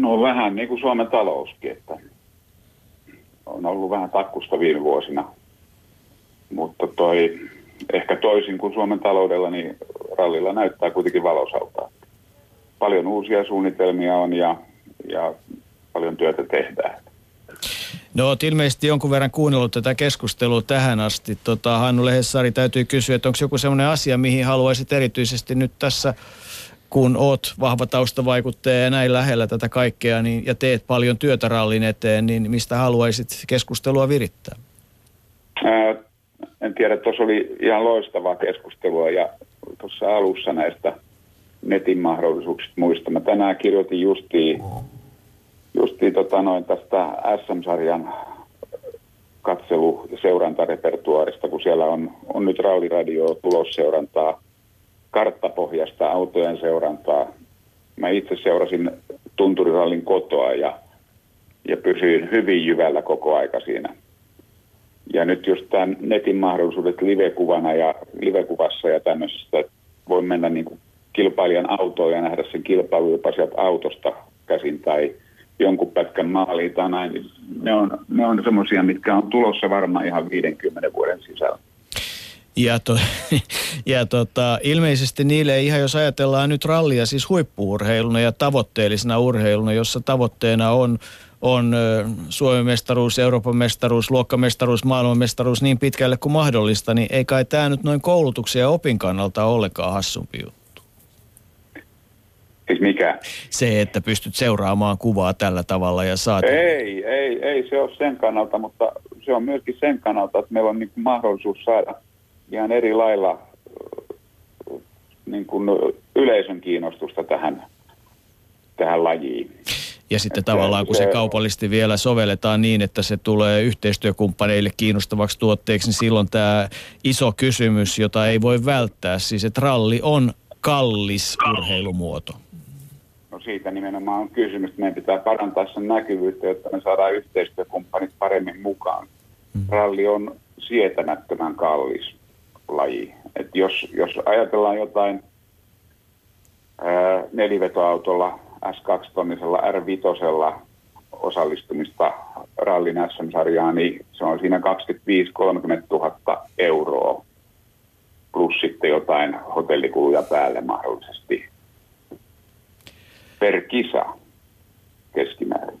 No vähän niin kuin Suomen talouskin, että on ollut vähän takkusta viime vuosina. Mutta toi, ehkä toisin kuin Suomen taloudella, niin rallilla näyttää kuitenkin valosaltaa. Paljon uusia suunnitelmia on ja, ja paljon työtä tehdään. No olet ilmeisesti jonkun verran kuunnellut tätä keskustelua tähän asti. Tota, Hannu Lehessari täytyy kysyä, että onko joku sellainen asia, mihin haluaisit erityisesti nyt tässä, kun oot vahva taustavaikuttaja ja näin lähellä tätä kaikkea niin, ja teet paljon työtä rallin eteen, niin mistä haluaisit keskustelua virittää? Ää, en tiedä, tuossa oli ihan loistavaa keskustelua ja tuossa alussa näistä netin mahdollisuuksista muista. Mä tänään kirjoitin justiin justiin tota noin tästä SM-sarjan katselu- ja seurantarepertuaarista, kun siellä on, on nyt ralliradio tulosseurantaa, karttapohjasta autojen seurantaa. Mä itse seurasin tunturirallin kotoa ja, ja pysyin hyvin jyvällä koko aika siinä. Ja nyt just tämän netin mahdollisuudet livekuvana ja livekuvassa ja tämmöisestä, että voi mennä niin kuin kilpailijan autoon ja nähdä sen kilpailu jopa sieltä autosta käsin tai – jonkun pätkän maaliin tai näin, niin ne on, ne on semmoisia, mitkä on tulossa varmaan ihan 50 vuoden sisällä. Ja, to, ja tota, ilmeisesti niille ihan jos ajatellaan nyt rallia siis huippuurheiluna ja tavoitteellisena urheiluna, jossa tavoitteena on, on Suomen mestaruus, Euroopan mestaruus, luokkamestaruus, maailmanmestaruus niin pitkälle kuin mahdollista, niin ei kai tämä nyt noin koulutuksen ja opin kannalta ollenkaan hassumpi juttu. Siis mikä? Se, että pystyt seuraamaan kuvaa tällä tavalla ja saat... Ei, ei, ei se ole sen kannalta, mutta se on myöskin sen kannalta, että meillä on niin mahdollisuus saada ihan eri lailla niin kuin yleisön kiinnostusta tähän, tähän lajiin. Ja sitten että tavallaan, kun se, se kaupallisesti vielä sovelletaan niin, että se tulee yhteistyökumppaneille kiinnostavaksi tuotteeksi, niin silloin tämä iso kysymys, jota ei voi välttää, siis että ralli on kallis urheilumuoto siitä nimenomaan on kysymys. Meidän pitää parantaa sen näkyvyyttä, jotta me saadaan yhteistyökumppanit paremmin mukaan. Mm. Ralli on sietämättömän kallis laji. Et jos, jos ajatellaan jotain ää, nelivetoautolla S2-tonnisella R5 osallistumista rallin SM-sarjaan, niin se on siinä 25-30 000 euroa plus sitten jotain hotellikuluja päälle mahdollisesti per kisa keskimäärin.